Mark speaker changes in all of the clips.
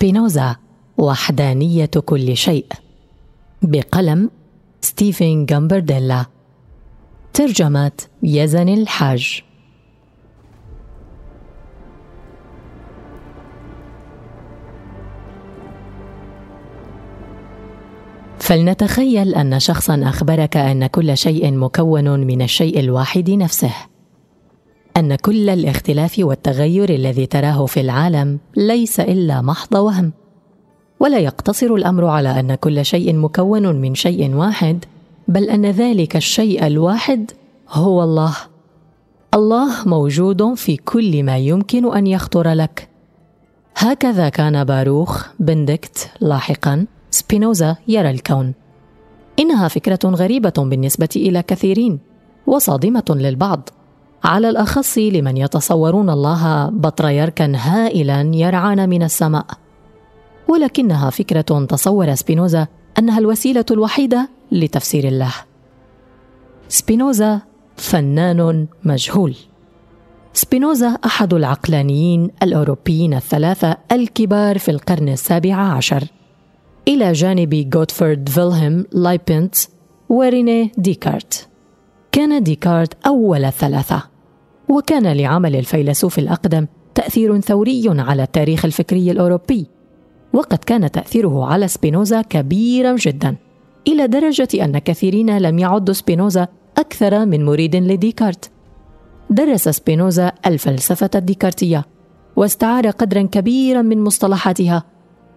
Speaker 1: سبينوزا وحدانية كل شيء. بقلم ستيفن جامبرديلا. ترجمة يزن الحاج. فلنتخيل أن شخصا أخبرك أن كل شيء مكون من الشيء الواحد نفسه. أن كل الاختلاف والتغير الذي تراه في العالم ليس إلا محض وهم. ولا يقتصر الأمر على أن كل شيء مكون من شيء واحد بل أن ذلك الشيء الواحد هو الله. الله موجود في كل ما يمكن أن يخطر لك. هكذا كان باروخ بندكت لاحقا سبينوزا يرى الكون. إنها فكرة غريبة بالنسبة إلى كثيرين وصادمة للبعض. على الأخص لمن يتصورون الله بطريركا هائلا يرعان من السماء. ولكنها فكرة تصور سبينوزا أنها الوسيلة الوحيدة لتفسير الله. سبينوزا فنان مجهول. سبينوزا أحد العقلانيين الأوروبيين الثلاثة الكبار في القرن السابع عشر. إلى جانب غوتفرد فيلهيم لايبنتس وريني ديكارت. كان ديكارت أول الثلاثة وكان لعمل الفيلسوف الأقدم تأثير ثوري على التاريخ الفكري الأوروبي. وقد كان تأثيره على سبينوزا كبيرا جدا إلى درجة أن كثيرين لم يعدوا سبينوزا أكثر من مريد لديكارت. درس سبينوزا الفلسفة الديكارتية واستعار قدرا كبيرا من مصطلحاتها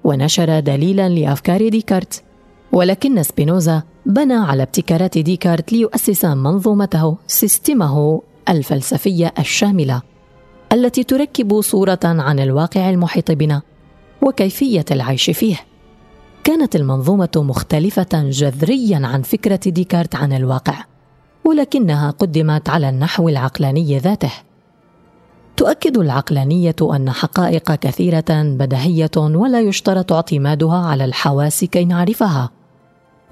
Speaker 1: ونشر دليلا لأفكار ديكارت. ولكن سبينوزا بنى على ابتكارات ديكارت ليؤسس منظومته system ه الفلسفية الشاملة التي تركب صورة عن الواقع المحيط بنا وكيفية العيش فيه. كانت المنظومة مختلفة جذريا عن فكرة ديكارت عن الواقع ولكنها قدمت على النحو العقلاني ذاته. تؤكد العقلانية أن حقائق كثيرة بديهيه ولا يشترط اعتمادها على الحواس كي نعرفها.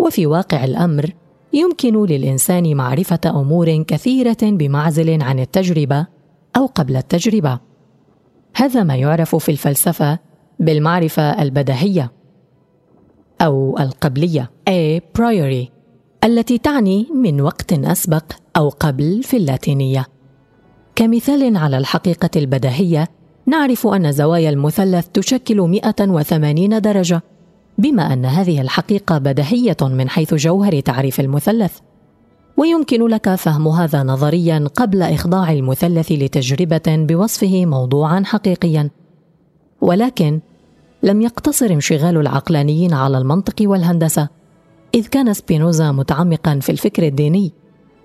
Speaker 1: وفي واقع الأمر يمكن للإنسان معرفة أمور كثيرة بمعزل عن التجربة أو قبل التجربة. هذا ما يعرف في الفلسفة بالمعرفة البديهيه أو القبلية a priori التي تعني من وقت أسبق أو قبل في اللاتينية. كمثال على الحقيقة البديهية نعرف أن زوايا المثلث تشكل 180 درجة. بما أن هذه الحقيقة بديهية من حيث جوهر تعريف المثلث. ويمكن لك فهم هذا نظريا قبل إخضاع المثلث لتجربة بوصفه موضوعا حقيقيا. ولكن لم يقتصر انشغال العقلانيين على المنطق والهندسة إذ كان سبينوزا متعمقا في الفكر الديني.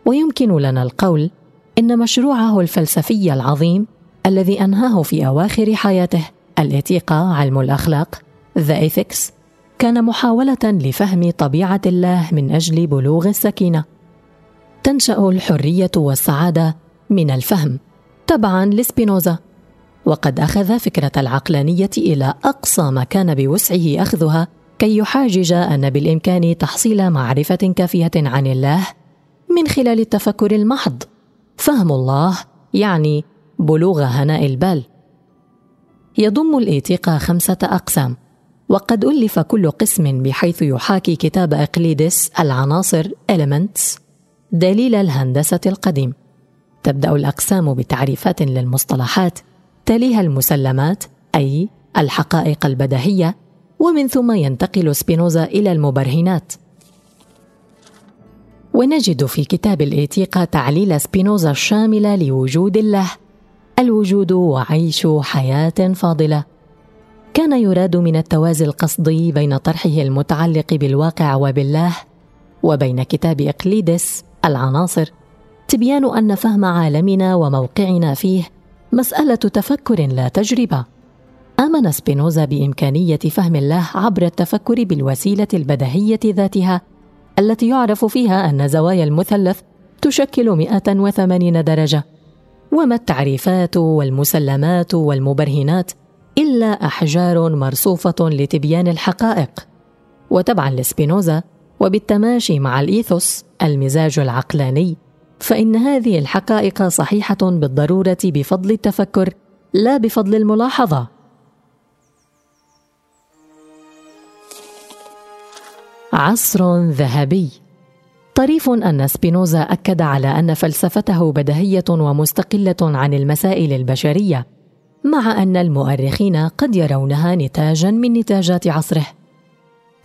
Speaker 1: ويمكن لنا القول إن مشروعه الفلسفي العظيم الذي أنهاه في أواخر حياته الاتيقه علم الأخلاق The Ethics كان محاولة لفهم طبيعة الله من أجل بلوغ السكينة. تنشأ الحرية والسعادة من الفهم تبعا لسبينوزا وقد أخذ فكرة العقلانية إلى أقصى ما كان بوسعه أخذها كي يحاجج أن بالإمكان تحصيل معرفة كافية عن الله من خلال التفكر المحض. فهم الله يعني بلوغ هناء البال. يضم الايتيقا خمسة أقسام. وقد ألف كل قسم بحيث يحاكي كتاب إقليدس العناصر elements دليل الهندسة القديم. تبدأ الأقسام بتعريفات للمصطلحات تليها المسلمات أي الحقائق البديهيه ومن ثم ينتقل سبينوزا إلى المبرهنات. ونجد في كتاب الإيتيقا تعليل سبينوزا الشامل لوجود الله الوجود وعيش حياة فاضلة. كان يراد من التوازي القصدي بين طرحه المتعلق بالواقع وبالله وبين كتاب إقليدس العناصر تبيان أن فهم عالمنا وموقعنا فيه مسألة تفكر لا تجربة. آمن سبينوزا بإمكانية فهم الله عبر التفكر بالوسيلة البديهية ذاتها التي يعرف فيها أن زوايا المثلث تشكل 180 درجة وما التعريفات والمسلمات والمبرهنات إلا أحجار مرصوفة لتبيان الحقائق. وتبعا لسبينوزا وبالتماشي مع الإيثوس المزاج العقلاني فإن هذه الحقائق صحيحة بالضرورة بفضل التفكر لا بفضل الملاحظة. عصر ذهبي. طريف أن سبينوزا أكد على أن فلسفته بدهية ومستقلة عن المسائل البشرية. مع أن المؤرخين قد يرونها نتاجا من نتاجات عصره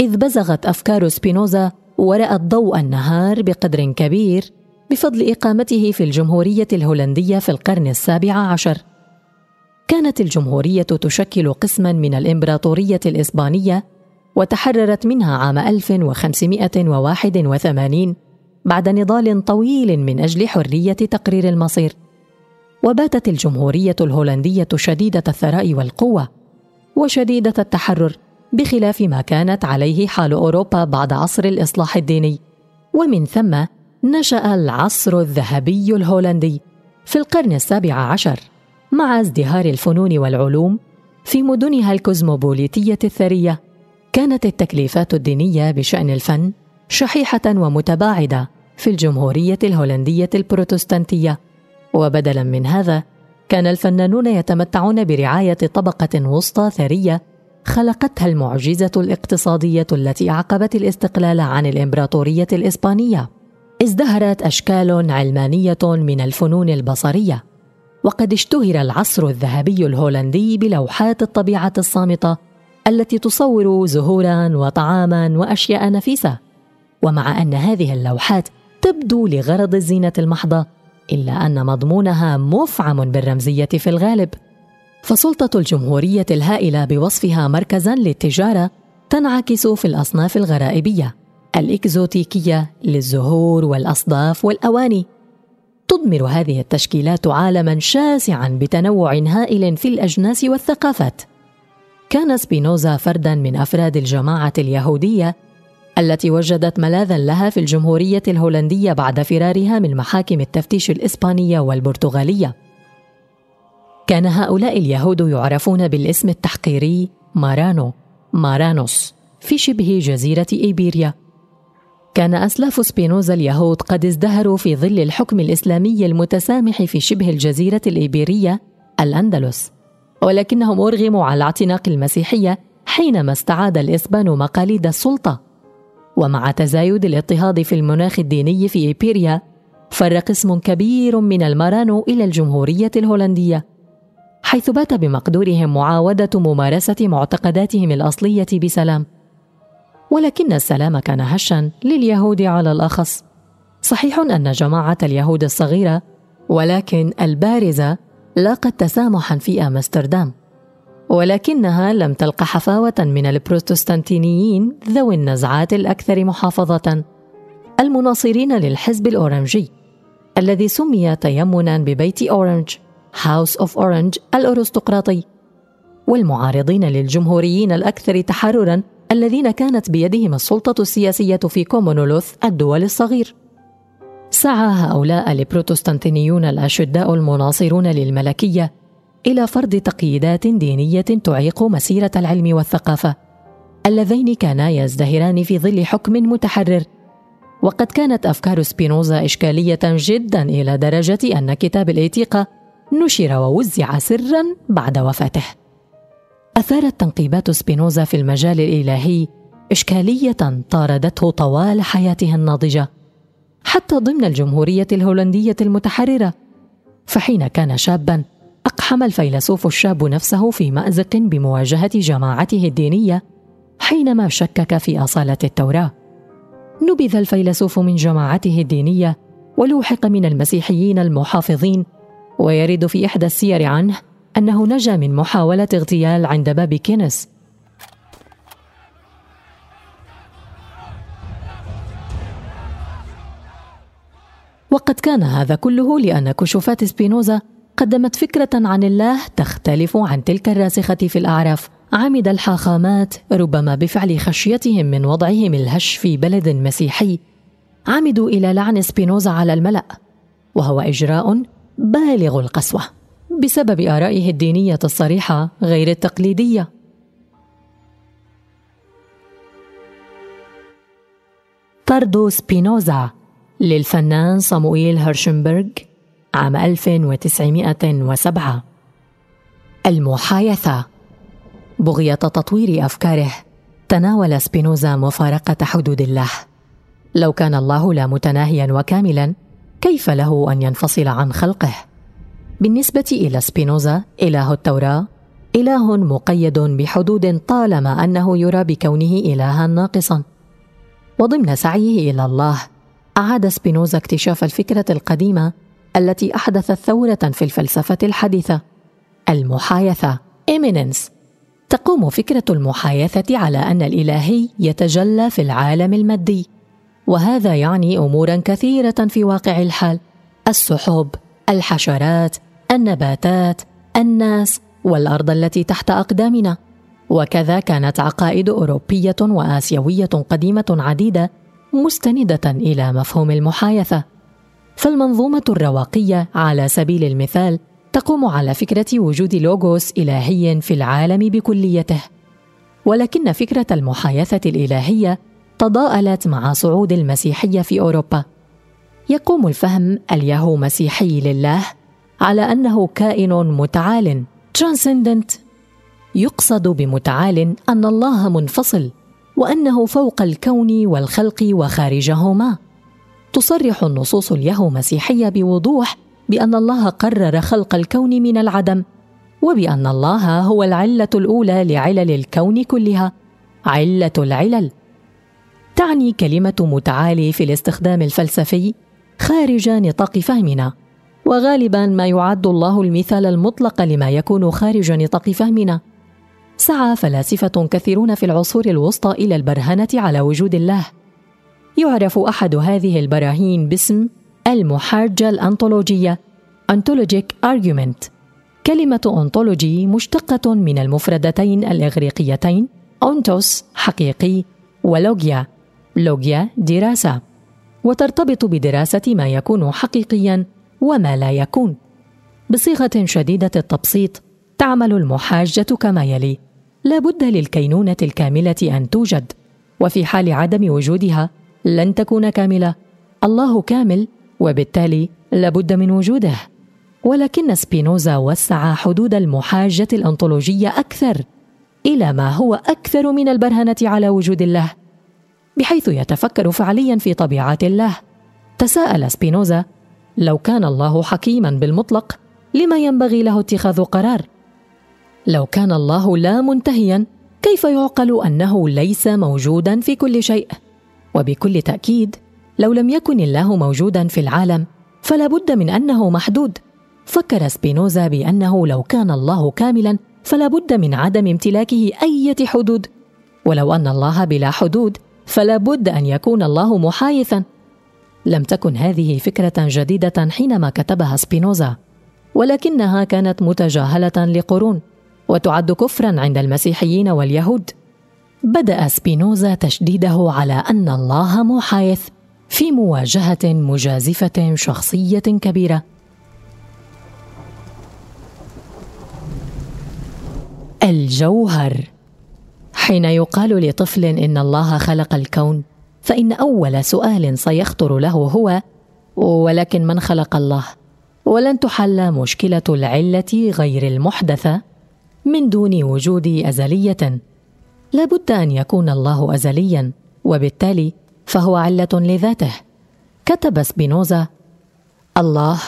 Speaker 1: إذ بزغت أفكار سبينوزا ورأت ضوء النهار بقدر كبير بفضل إقامته في الجمهورية الهولندية في القرن السابع عشر. كانت الجمهورية تشكل قسما من الإمبراطورية الإسبانية وتحررت منها عام 1581 بعد نضال طويل من أجل حرية تقرير المصير. وباتت الجمهورية الهولندية شديدة الثراء والقوة وشديدة التحرر بخلاف ما كانت عليه حال أوروبا بعد عصر الإصلاح الديني. ومن ثم نشأ العصر الذهبي الهولندي في القرن السابع عشر مع ازدهار الفنون والعلوم في مدنها الكوزموبوليتية الثرية. كانت التكليفات الدينية بشأن الفن شحيحة ومتباعدة في الجمهورية الهولندية البروتستانتية. وبدلا من هذا كان الفنانون يتمتعون برعاية طبقة وسطى ثرية خلقتها المعجزة الاقتصادية التي أعقبت الاستقلال عن الإمبراطورية الإسبانية. ازدهرت أشكال علمانية من الفنون البصرية وقد اشتهر العصر الذهبي الهولندي بلوحات الطبيعة الصامتة التي تصور زهورا وطعاما وأشياء نفيسة. ومع أن هذه اللوحات تبدو لغرض الزينه المحضة إلا أن مضمونها مفعم بالرمزية في الغالب. فسلطة الجمهورية الهائلة بوصفها مركزا للتجارة تنعكس في الأصناف الغرائبية الإكزوتيكية للزهور والأصداف والأواني. تضمر هذه التشكيلات عالما شاسعا بتنوع هائل في الأجناس والثقافات. كان سبينوزا فردا من أفراد الجماعة اليهودية التي وجدت ملاذا لها في الجمهورية الهولندية بعد فرارها من محاكم التفتيش الإسبانية والبرتغالية. كان هؤلاء اليهود يعرفون بالاسم التحقيري مارانو مارانوس في شبه جزيرة إيبيريا. كان أسلاف سبينوزا اليهود قد ازدهروا في ظل الحكم الإسلامي المتسامح في شبه الجزيرة الإيبيرية الأندلس. ولكنهم أرغموا على اعتناق المسيحية حينما استعاد الإسبان مقاليد السلطة. ومع تزايد الاضطهاد في المناخ الديني في إيبيريا فر قسم كبير من المارانو إلى الجمهورية الهولندية حيث بات بمقدورهم معاودة ممارسة معتقداتهم الأصلية بسلام. ولكن السلام كان هشا لليهود على الأخص. صحيح أن جماعة اليهود الصغيرة ولكن البارزة لاقت تسامحا في آمستردام. ولكنها لم تلق حفاوة من البروتستانتينيين ذوي النزعات الأكثر محافظة. المناصرين للحزب الأورنجي الذي سمي تيمنا ببيت أورنج House of Orange الأرستقراطي والمعارضين للجمهوريين الأكثر تحررا الذين كانت بيدهم السلطة السياسية في commonwealth الدول الصغير. سعى هؤلاء البروتستانتينيون الأشداء المناصرون للملكية إلى فرض تقييدات دينية تعيق مسيرة العلم والثقافة اللذين كانا يزدهران في ظل حكم متحرر. وقد كانت أفكار سبينوزا إشكالية جدا إلى درجة أن كتاب الإيتيقة نشر ووزع سرا بعد وفاته. أثارت تنقيبات سبينوزا في المجال الإلهي إشكالية طاردته طوال حياته الناضجة حتى ضمن الجمهورية الهولندية المتحررة. فحين كان شابا أقحم الفيلسوف الشاب نفسه في مأزق بمواجهة جماعته الدينية حينما شكك في أصالة التوراة. نبذ الفيلسوف من جماعته الدينية ولوحق من المسيحيين المحافظين ويرد في إحدى السير عنه أنه نجا من محاولة اغتيال عند باب كينيس. وقد كان هذا كله لأن كشوفات سبينوزا قدمت فكرة عن الله تختلف عن تلك الراسخة في الأعراف. عمد الحاخامات ربما بفعل خشيتهم من وضعهم الهش في بلد مسيحي. عمدوا إلى لعن سبينوزا على الملأ وهو إجراء بالغ القسوة بسبب آرائه الدينية الصريحة غير التقليدية. طرد سبينوزا للفنان صموئيل هرشنبرغ عام 1907 المحايثة. بغية تطوير أفكاره تناول سبينوزا مفارقة حدود الله. لو كان الله لا متناهيا وكاملا كيف له أن ينفصل عن خلقه؟ بالنسبة إلى سبينوزا إله التوراة إله مقيد بحدود طالما أنه يرى بكونه إلها ناقصا. وضمن سعيه إلى الله أعاد سبينوزا اكتشاف الفكرة القديمة التي احدثت ثورة في الفلسفة الحديثة المحايثة إيميننس تقوم فكرة المحايثة على أن الإلهي يتجلى في العالم المادي وهذا يعني أمورا كثيرة في واقع الحال السحب الحشرات النباتات الناس والأرض التي تحت أقدامنا. وكذا كانت عقائد أوروبية وآسيوية قديمة عديدة مستندة إلى مفهوم المحايثة. فالمنظومة الرواقية على سبيل المثال تقوم على فكرة وجود لوغوس إلهي في العالم بكليته. ولكن فكرة المحايثة الإلهية تضاءلت مع صعود المسيحية في أوروبا. يقوم الفهم اليهو مسيحي لله على أنه كائن متعال transcendent. يقصد بمتعال أن الله منفصل وأنه فوق الكون والخلق وخارجهما. تصرح النصوص اليهو مسيحية بوضوح بأن الله قرر خلق الكون من العدم وبأن الله هو العلة الأولى لعلل الكون كلها. علة العلل. تعني كلمة متعالي في الاستخدام الفلسفي خارج نطاق فهمنا وغالبا ما يعد الله المثال المطلق لما يكون خارج نطاق فهمنا. سعى فلاسفة كثيرون في العصور الوسطى إلى البرهنة على وجود الله. يعرف أحد هذه البراهين باسم المحاجة الأنطولوجية Ontologic Argument. كلمة أونتولوجي مشتقة من المفردتين الإغريقيتين أونتوس حقيقي ولوجيا لوجيا دراسة. وترتبط بدراسة ما يكون حقيقيا وما لا يكون. بصيغة شديدة التبسيط تعمل المحاجة كما يلي. لا بد للكينونة الكاملة أن توجد. وفي حال عدم وجودها لن تكون كاملة. الله كامل وبالتالي لابد من وجوده. ولكن سبينوزا وسع حدود المحاجة الأنطولوجية أكثر إلى ما هو أكثر من البرهنة على وجود الله. بحيث يتفكر فعليا في طبيعات الله. تساءل سبينوزا لو كان الله حكيما بالمطلق لما ينبغي له اتخاذ قرار؟ لو كان الله لا منتهيا كيف يعقل أنه ليس موجودا في كل شيء؟ وبكل تأكيد لو لم يكن الله موجودا في العالم فلا بد من أنه محدود. فكر سبينوزا بأنه لو كان الله كاملا فلا بد من عدم امتلاكه أي حدود. ولو أن الله بلا حدود فلا بد أن يكون الله محايثا. لم تكن هذه فكرة جديدة حينما كتبها سبينوزا. ولكنها كانت متجاهلة لقرون وتعد كفرا عند المسيحيين واليهود. بدأ سبينوزا تشديده على أن الله محايث في مواجهة مجازفة شخصية كبيرة. الجوهر. حين يقال لطفل إن الله خلق الكون فإن أول سؤال سيخطر له هو ولكن من خلق الله؟ ولن تحل مشكلة العلة غير المحدثة؟ من دون وجود أزلية. لا بد أن يكون الله ازليا وبالتالي فهو علة لذاته. كتب سبينوزا الله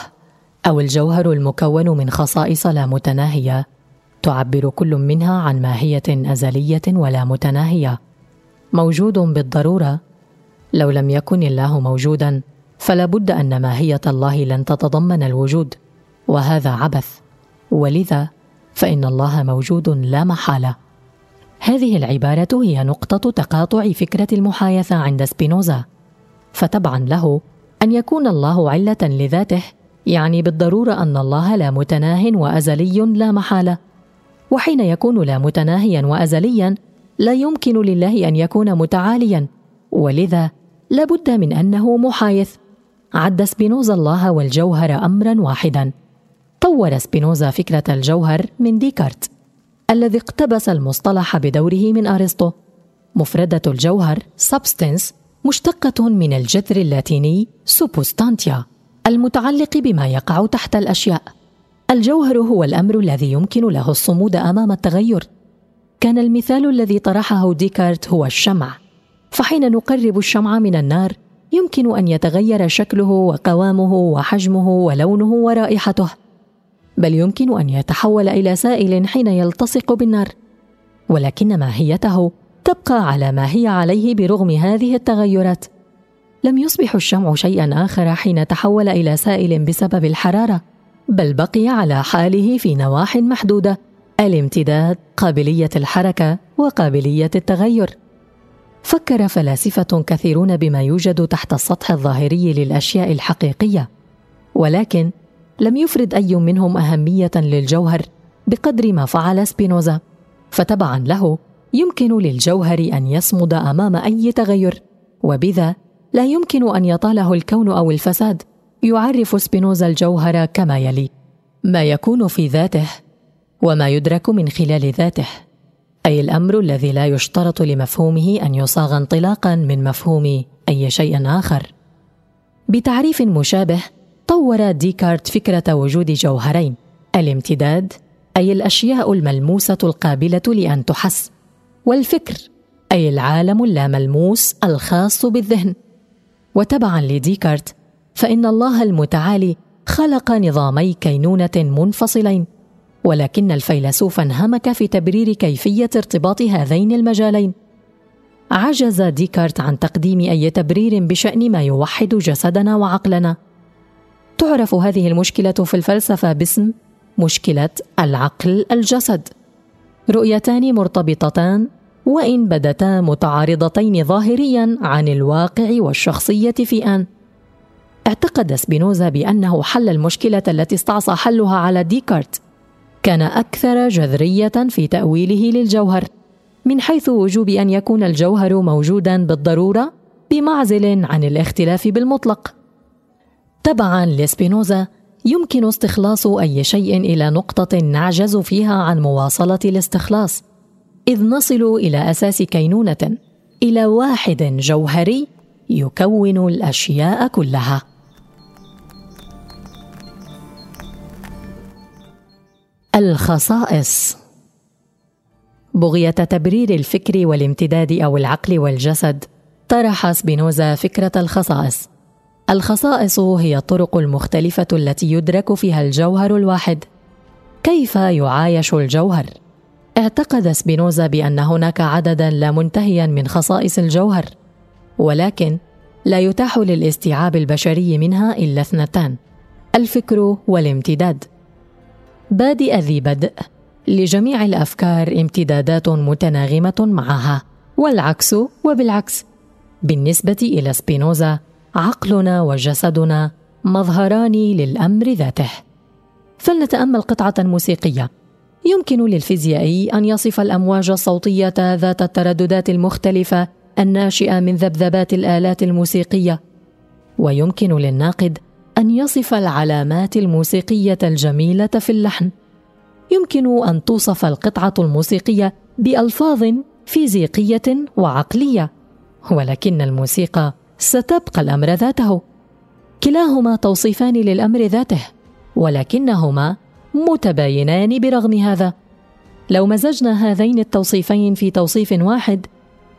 Speaker 1: أو الجوهر المكون من خصائص لا متناهية تعبر كل منها عن ماهية أزلية ولا متناهية موجود بالضرورة. لو لم يكن الله موجودا فلا بد أن ماهية الله لن تتضمن الوجود وهذا عبث. ولذا فإن الله موجود لا محالة. هذه العبارة هي نقطة تقاطع فكرة المحايثة عند سبينوزا. فتبعا له أن يكون الله علة لذاته يعني بالضرورة أن الله لا متناه وأزلي لا محالة. وحين يكون لا متناهيا وازليا لا يمكن لله أن يكون متعاليا. ولذا لابد من أنه محايث. عد سبينوزا الله والجوهر امرا واحدا. طور سبينوزا فكرة الجوهر من ديكارت. الذي اقتبس المصطلح بدوره من أرسطو. مفردة الجوهر substance مشتقة من الجذر اللاتيني substantia المتعلق بما يقع تحت الأشياء. الجوهر هو الأمر الذي يمكن له الصمود أمام التغير. كان المثال الذي طرحه ديكارت هو الشمع. فحين نقرب الشمع من النار يمكن أن يتغير شكله وقوامه وحجمه ولونه ورائحته. بل يمكن أن يتحول إلى سائل حين يلتصق بالنار. ولكن ماهيته تبقى على ما هي عليه برغم هذه التغيرات. لم يصبح الشمع شيئا آخر حين تحول إلى سائل بسبب الحرارة بل بقي على حاله في نواح محدودة الامتداد قابلية الحركة وقابلية التغير. فكر فلاسفة كثيرون بما يوجد تحت السطح الظاهري للأشياء الحقيقية. ولكن لم يفرد أي منهم أهمية للجوهر بقدر ما فعل سبينوزا فتبعا له يمكن للجوهر أن يصمد أمام أي تغير وبذا لا يمكن أن يطاله الكون أو الفساد. يعرف سبينوزا الجوهر كما يلي. ما يكون في ذاته وما يدرك من خلال ذاته. أي الأمر الذي لا يشترط لمفهومه أن يصاغ انطلاقا من مفهوم أي شيء آخر. بتعريف مشابه طور ديكارت فكرة وجود جوهرين الامتداد أي الأشياء الملموسة القابلة لأن تحس والفكر أي العالم اللاملموس الخاص بالذهن. وتبعا لديكارت فإن الله المتعالي خلق نظامي كينونة منفصلين ولكن الفيلسوف انهمك في تبرير كيفية ارتباط هذين المجالين. عجز ديكارت عن تقديم أي تبرير بشأن ما يوحد جسدنا وعقلنا. تعرف هذه المشكلة في الفلسفة باسم مشكلة العقل الجسد. رؤيتان مرتبطتان وإن بدتا متعارضتين ظاهريا عن الواقع والشخصية في آن. اعتقد سبينوزا بأنه حل المشكلة التي استعصى حلها على ديكارت. كان أكثر جذرية في تأويله للجوهر من حيث وجوب أن يكون الجوهر موجودا بالضرورة بمعزل عن الاختلاف بالمطلق. تبعا لسبينوزا يمكن استخلاص أي شيء إلى نقطة نعجز فيها عن مواصلة الاستخلاص إذ نصل إلى أساس كينونة إلى واحد جوهري يكون الأشياء كلها. الخصائص بغية تبرير الفكر والامتداد أو العقل والجسد طرح سبينوزا فكرة الخصائص. الخصائص هي الطرق المختلفة التي يدرك فيها الجوهر الواحد. كيف يعايش الجوهر؟ اعتقد سبينوزا بأن هناك عددا لا منتهيا من خصائص الجوهر ولكن لا يتاح للاستيعاب البشري منها إلا اثنتان الفكر والامتداد. بادئ ذي بدء لجميع الأفكار امتدادات متناغمة معها والعكس وبالعكس. بالنسبة إلى سبينوزا عقلنا وجسدنا مظهران للأمر ذاته. فلنتأمل قطعة موسيقية. يمكن للفيزيائي أن يصف الأمواج الصوتية ذات الترددات المختلفة الناشئة من ذبذبات الآلات الموسيقية. ويمكن للناقد أن يصف العلامات الموسيقية الجميلة في اللحن. يمكن أن توصف القطعة الموسيقية بألفاظ فيزيقية وعقلية. ولكن الموسيقى ستبقى الأمر ذاته. كلاهما توصيفان للأمر ذاته ولكنهما متباينان برغم هذا. لو مزجنا هذين التوصيفين في توصيف واحد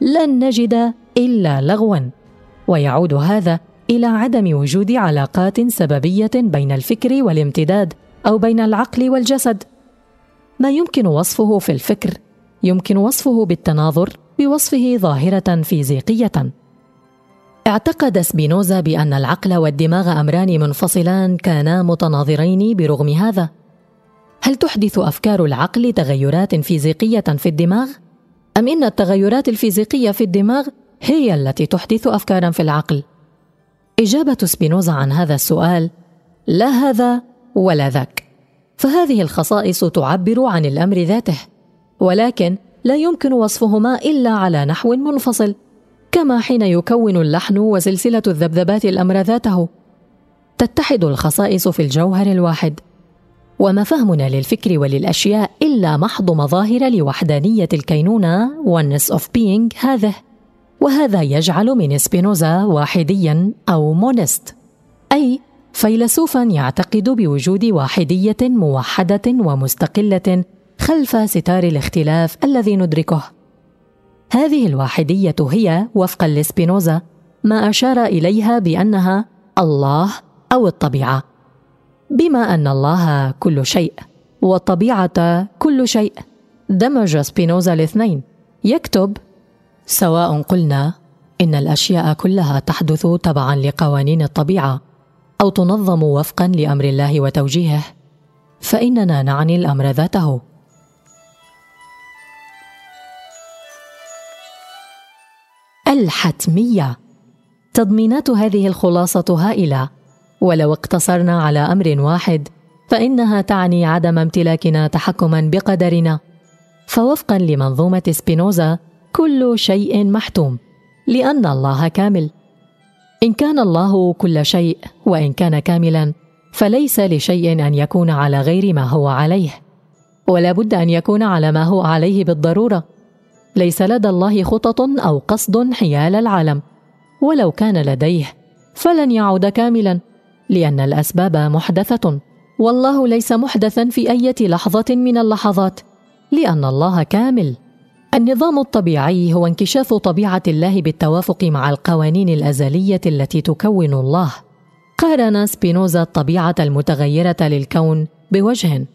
Speaker 1: لن نجد إلا لغوا ويعود هذا إلى عدم وجود علاقات سببية بين الفكر والامتداد أو بين العقل والجسد. ما يمكن وصفه في الفكر؟ يمكن وصفه بالتناظر بوصفه ظاهرة فيزيقية. اعتقد سبينوزا بأن العقل والدماغ أمران منفصلان كانا متناظرين برغم هذا. هل تحدث أفكار العقل تغيرات فيزيقية في الدماغ؟ أم إن التغيرات الفيزيقية في الدماغ هي التي تحدث افكارا في العقل؟ إجابة سبينوزا عن هذا السؤال لا هذا ولا ذاك. فهذه الخصائص تعبر عن الأمر ذاته ولكن لا يمكن وصفهما إلا على نحو منفصل. كما حين يكون اللحن وسلسلة الذبذبات الأمر ذاته تتحد الخصائص في الجوهر الواحد وما فهمنا للفكر وللأشياء إلا محض مظاهر لوحدانية الكينونة oneness of being هذه وهذا يجعل من سبينوزا واحديا أو monist أي فيلسوفا يعتقد بوجود واحدية موحدة ومستقلة خلف ستار الاختلاف الذي ندركه. هذه الواحدية هي وفقا لسبينوزا ما أشار إليها بأنها الله أو الطبيعة. بما أن الله كل شيء والطبيعة كل شيء دمج سبينوزا الاثنين. يكتب سواء قلنا إن الأشياء كلها تحدث تبعا لقوانين الطبيعة أو تنظم وفقا لأمر الله وتوجيهه فإننا نعني الأمر ذاته. الحتمية. تضمينات هذه الخلاصة هائلة. ولو اقتصرنا على أمر واحد فإنها تعني عدم امتلاكنا تحكما بقدرنا. فوفقا لمنظومة سبينوزا كل شيء محتوم. لأن الله كامل. إن كان الله كل شيء وإن كان كاملا فليس لشيء أن يكون على غير ما هو عليه. ولا بد أن يكون على ما هو عليه بالضرورة. ليس لدى الله خطط أو قصد حيال العالم. ولو كان لديه فلن يعود كاملا لأن الأسباب محدثة. والله ليس محدثا في أي لحظة من اللحظات لأن الله كامل. النظام الطبيعي هو انكشاف طبيعة الله بالتوافق مع القوانين الأزلية التي تكون الله. قارن سبينوزا الطبيعة المتغيرة للكون بوجه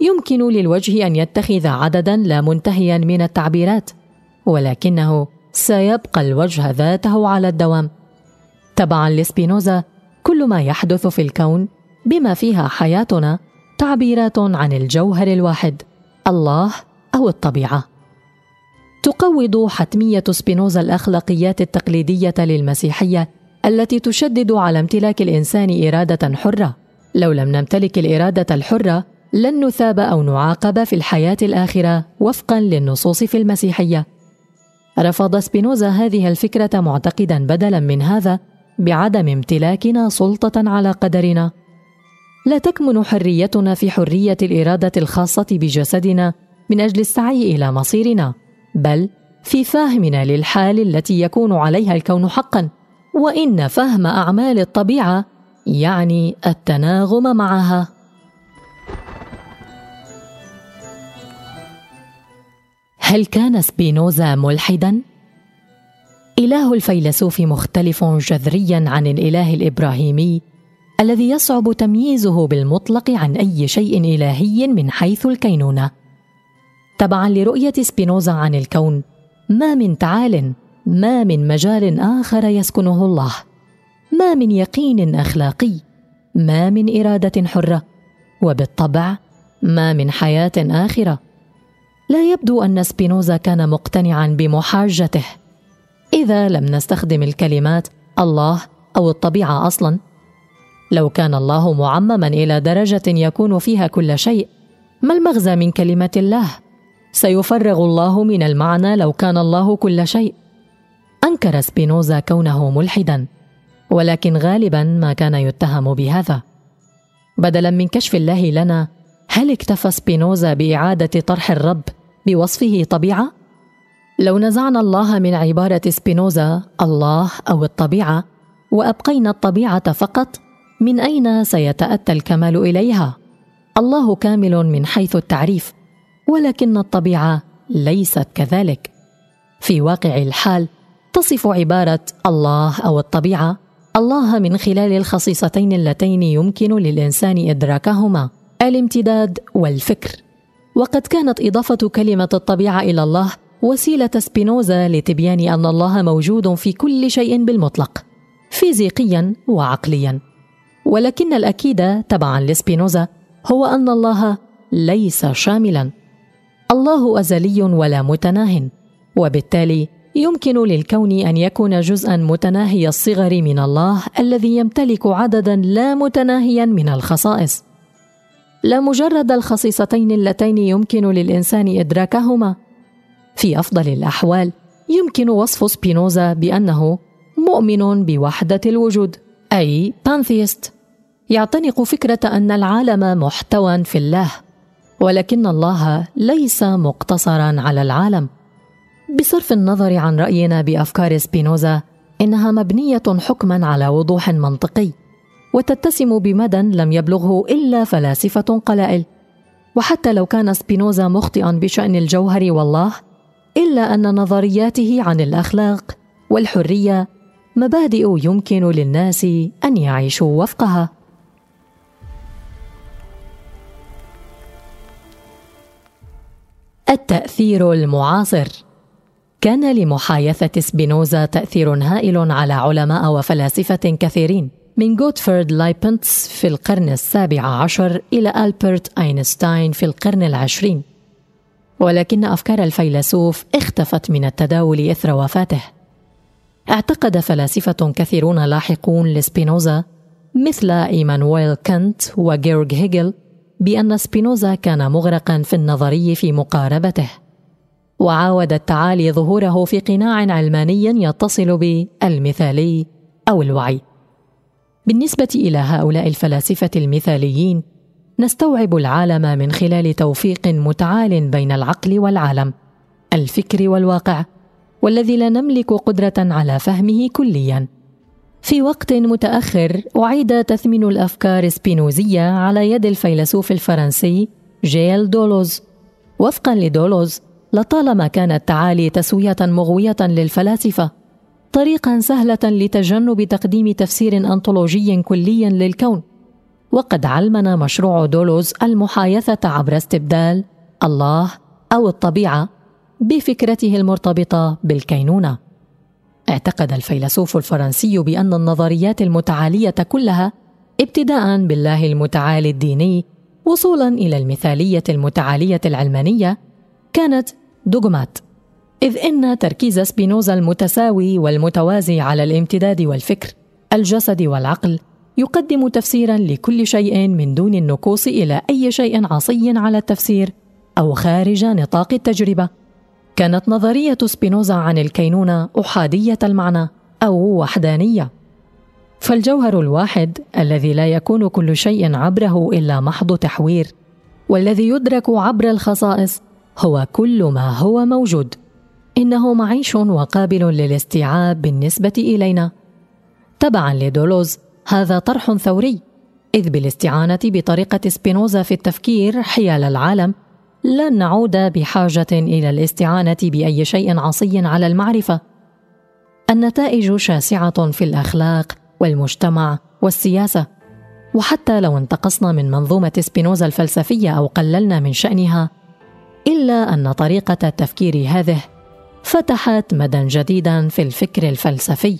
Speaker 1: يمكن للوجه أن يتخذ عددا لا منتهيا من التعبيرات ولكنه سيبقى الوجه ذاته على الدوام. تبعا لسبينوزا كل ما يحدث في الكون بما فيها حياتنا تعبيرات عن الجوهر الواحد الله أو الطبيعة. تقوض حتمية سبينوزا الأخلاقيات التقليدية للمسيحية التي تشدد على امتلاك الإنسان إرادة حرة. لو لم نمتلك الإرادة الحرة لن نثاب أو نعاقب في الحياة الآخرة وفقا للنصوص في المسيحية. رفض سبينوزا هذه الفكرة معتقدا بدلا من هذا بعدم امتلاكنا سلطة على قدرنا. لا تكمن حريتنا في حرية الإرادة الخاصة بجسدنا من أجل السعي إلى مصيرنا بل في فهمنا للحال التي يكون عليها الكون حقا. وإن فهم أعمال الطبيعة يعني التناغم معها. هل كان سبينوزا ملحدا؟ إله الفيلسوف مختلف جذريا عن الإله الإبراهيمي الذي يصعب تمييزه بالمطلق عن أي شيء إلهي من حيث الكينونة. تبعا لرؤية سبينوزا عن الكون ما من تعال ما من مجال آخر يسكنه الله. ما من يقين أخلاقي ما من إرادة حرة. وبالطبع ما من حياة آخرة. لا يبدو أن سبينوزا كان مقتنعا بمحاجته. إذا لم نستخدم الكلمات الله أو الطبيعة أصلا لو كان الله معمما إلى درجة يكون فيها كل شيء ما المغزى من كلمة الله سيفرغ الله من المعنى لو كان الله كل شيء. أنكر سبينوزا كونه ملحدا ولكن غالبا ما كان يتهم بهذا. بدلا من كشف الله لنا هل اكتفى سبينوزا بإعادة طرح الرب؟ بوصفه طبيعة؟ لو نزعنا الله من عبارة سبينوزا الله أو الطبيعة وأبقينا الطبيعة فقط من أين سيتأتى الكمال إليها؟ الله كامل من حيث التعريف ولكن الطبيعة ليست كذلك. في واقع الحال تصف عبارة الله أو الطبيعة الله من خلال الخصيصتين اللتين يمكن للإنسان إدراكهما الامتداد والفكر. وقد كانت إضافة كلمة الطبيعة إلى الله وسيلة سبينوزا لتبيان أن الله موجود في كل شيء بالمطلق فيزيقيا وعقليا. ولكن الأكيد تبعا لسبينوزا هو أن الله ليس شاملا. الله أزلي ولا متناه وبالتالي يمكن للكون أن يكون جزءا متناهي الصغر من الله الذي يمتلك عددا لا متناهيا من الخصائص. لا مجرد الخصيصتين اللتين يمكن للإنسان إدراكهما. في أفضل الأحوال يمكن وصف سبينوزا بأنه مؤمن بوحدة الوجود أي بانثيست يعتنق فكرة أن العالم محتوى في الله ولكن الله ليس مقتصرا على العالم. بصرف النظر عن رأينا بأفكار سبينوزا إنها مبنية حكما على وضوح منطقي. وتتسم بمدى لم يبلغه إلا فلاسفة قلائل. وحتى لو كان سبينوزا مخطئا بشأن الجوهر والله إلا أن نظرياته عن الأخلاق والحرية مبادئ يمكن للناس أن يعيشوا وفقها. التأثير المعاصر. كان لمحايثة سبينوزا تأثير هائل على علماء وفلاسفة كثيرين. من غوتفرد لايبنتس في القرن السابع عشر إلى ألبرت أينشتاين في القرن العشرين. ولكن أفكار الفيلسوف اختفت من التداول إثر وفاته. اعتقد فلاسفة كثيرون لاحقون لسبينوزا مثل إيمانويل كانت وجيرغ هيجل بأن سبينوزا كان مغرقا في النظري في مقاربته. وعاود التعالي ظهوره في قناع علماني يتصل بالمثالي أو الوعي. بالنسبة إلى هؤلاء الفلاسفة المثاليين نستوعب العالم من خلال توفيق متعال بين العقل والعالم الفكر والواقع والذي لا نملك قدرة على فهمه كليا. في وقت متأخر أعيد تثمين الأفكار السبينوزيه على يد الفيلسوف الفرنسي جيل دولوز. وفقا لدولوز لطالما كان التعالي تسوية مغوية للفلاسفة طريقا سهلة لتجنب تقديم تفسير أنطولوجي كلي للكون. وقد علمنا مشروع دولوز المحايثة عبر استبدال الله أو الطبيعة بفكرته المرتبطة بالكينونة. اعتقد الفيلسوف الفرنسي بأن النظريات المتعالية كلها ابتداء بالله المتعالي الديني وصولا إلى المثالية المتعالية العلمانية كانت دوغمات. إذ إن تركيز سبينوزا المتساوي والمتوازي على الامتداد والفكر الجسد والعقل يقدم تفسيرا لكل شيء من دون النكوص إلى أي شيء عصي على التفسير أو خارج نطاق التجربة. كانت نظرية سبينوزا عن الكينونة أحادية المعنى أو وحدانية. فالجوهر الواحد الذي لا يكون كل شيء عبره إلا محض تحوير والذي يدرك عبر الخصائص هو كل ما هو موجود. إنه معيش وقابل للاستيعاب بالنسبة إلينا. تبعا لدولوز هذا طرح ثوري إذ بالاستعانة بطريقة سبينوزا في التفكير حيال العالم لن نعود بحاجة إلى الاستعانة بأي شيء عصي على المعرفة. النتائج شاسعة في الأخلاق والمجتمع والسياسة. وحتى لو انتقصنا من منظومة سبينوزا الفلسفية أو قللنا من شأنها إلا أن طريقة التفكير هذه فتحت مدى جديدا في الفكر الفلسفي.